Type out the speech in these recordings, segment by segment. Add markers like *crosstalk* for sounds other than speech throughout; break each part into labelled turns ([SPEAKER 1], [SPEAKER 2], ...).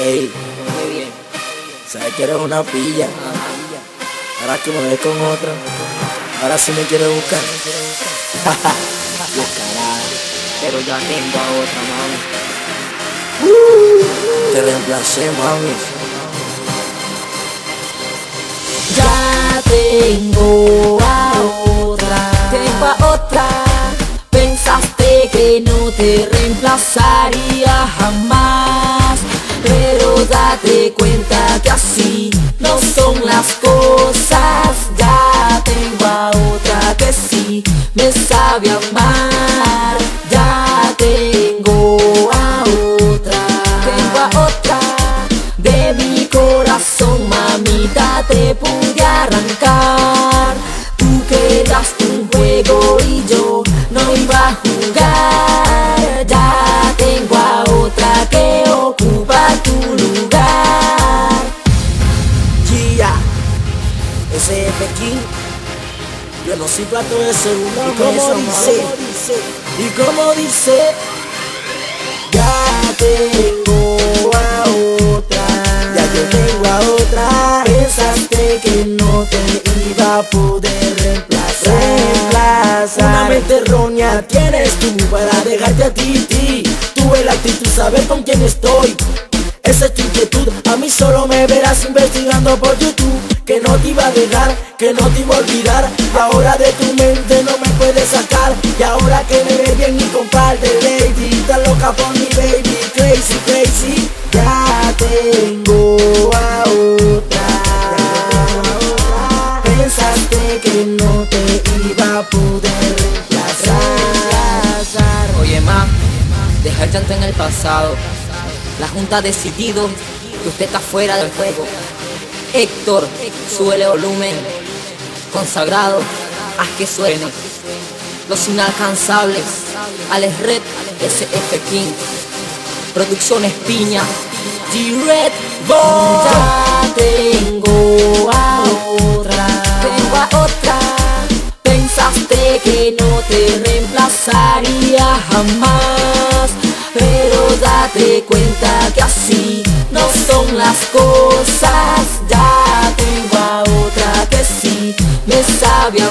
[SPEAKER 1] Ey, sabes que eres una pilla. Ahora que me ves con otra, ahora sí me quieres buscar. *laughs*
[SPEAKER 2] Pero ya tengo a otra mami.
[SPEAKER 1] Te reemplacé, mami.
[SPEAKER 2] Ya tengo a otra. Tengo a otra. Pensaste que no te reemplazaría Ya tengo a otra. Tengo a otra de mi corazón, mamita, te pude arrancar. Tú quedas un juego y yo no iba a jugar.
[SPEAKER 1] Yo no soy plato de segunda
[SPEAKER 3] ¿Y cómo dice?
[SPEAKER 1] ¿Y cómo dice?
[SPEAKER 3] Ya tengo a otra.
[SPEAKER 1] Ya yo tengo a otra.
[SPEAKER 3] Pensaste que no te iba a poder reemplazar.
[SPEAKER 1] Reemplazar.
[SPEAKER 3] Una mente errónea tienes tú para dejarte a ti, ti. Tuve la actitud, saber con quién estoy. Esa es tu inquietud, a mí solo me verás investigando por YouTube Que no te iba a dejar, que no te iba a olvidar. Ahora de tu mente no me puedes sacar. Y ahora que me ve bien mi compadre Lady Está loca por mi baby, crazy, crazy. Ya tengo a otra. Pensaste que no te iba a poder reemplazar.
[SPEAKER 2] Oye, ma, deja el llanto en el pasado. La junta ha decidido que usted está fuera del juego. Héctor, suele volumen. Consagrado, haz que suene. Los inalcanzables, Alex Red, SF King. Producciones Piña, G-Red, Ya tengo a otra, tengo a otra. Pensaste que no te reemplazaría jamás las cosas Ya tengo a otra que sí me sabe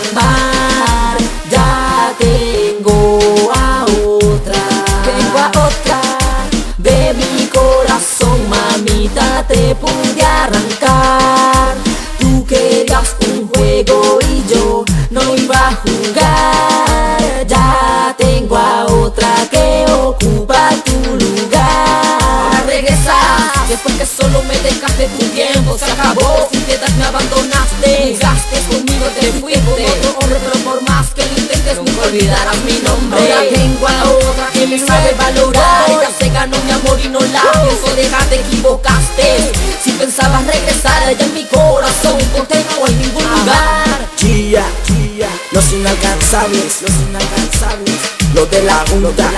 [SPEAKER 2] después que solo me dejaste tu tiempo se acabó. Sin piedad me abandonaste, jugaste conmigo, te fuiste con otro hombre, pero por más que lo intentes nunca olvidarás mi nombre. Ahora tengo a otra que me sabe valorar. Ella se ganó mi amor y no la pienso dejar, te equivocaste. Si pensabas regresar allá en mi corazón, contigo hay ningún lugar.
[SPEAKER 1] Gia, Gia, los inalcanzables, los inalcanzables, los de la junta,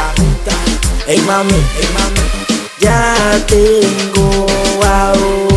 [SPEAKER 1] Ey mami, ey mami, ya tengo ahora.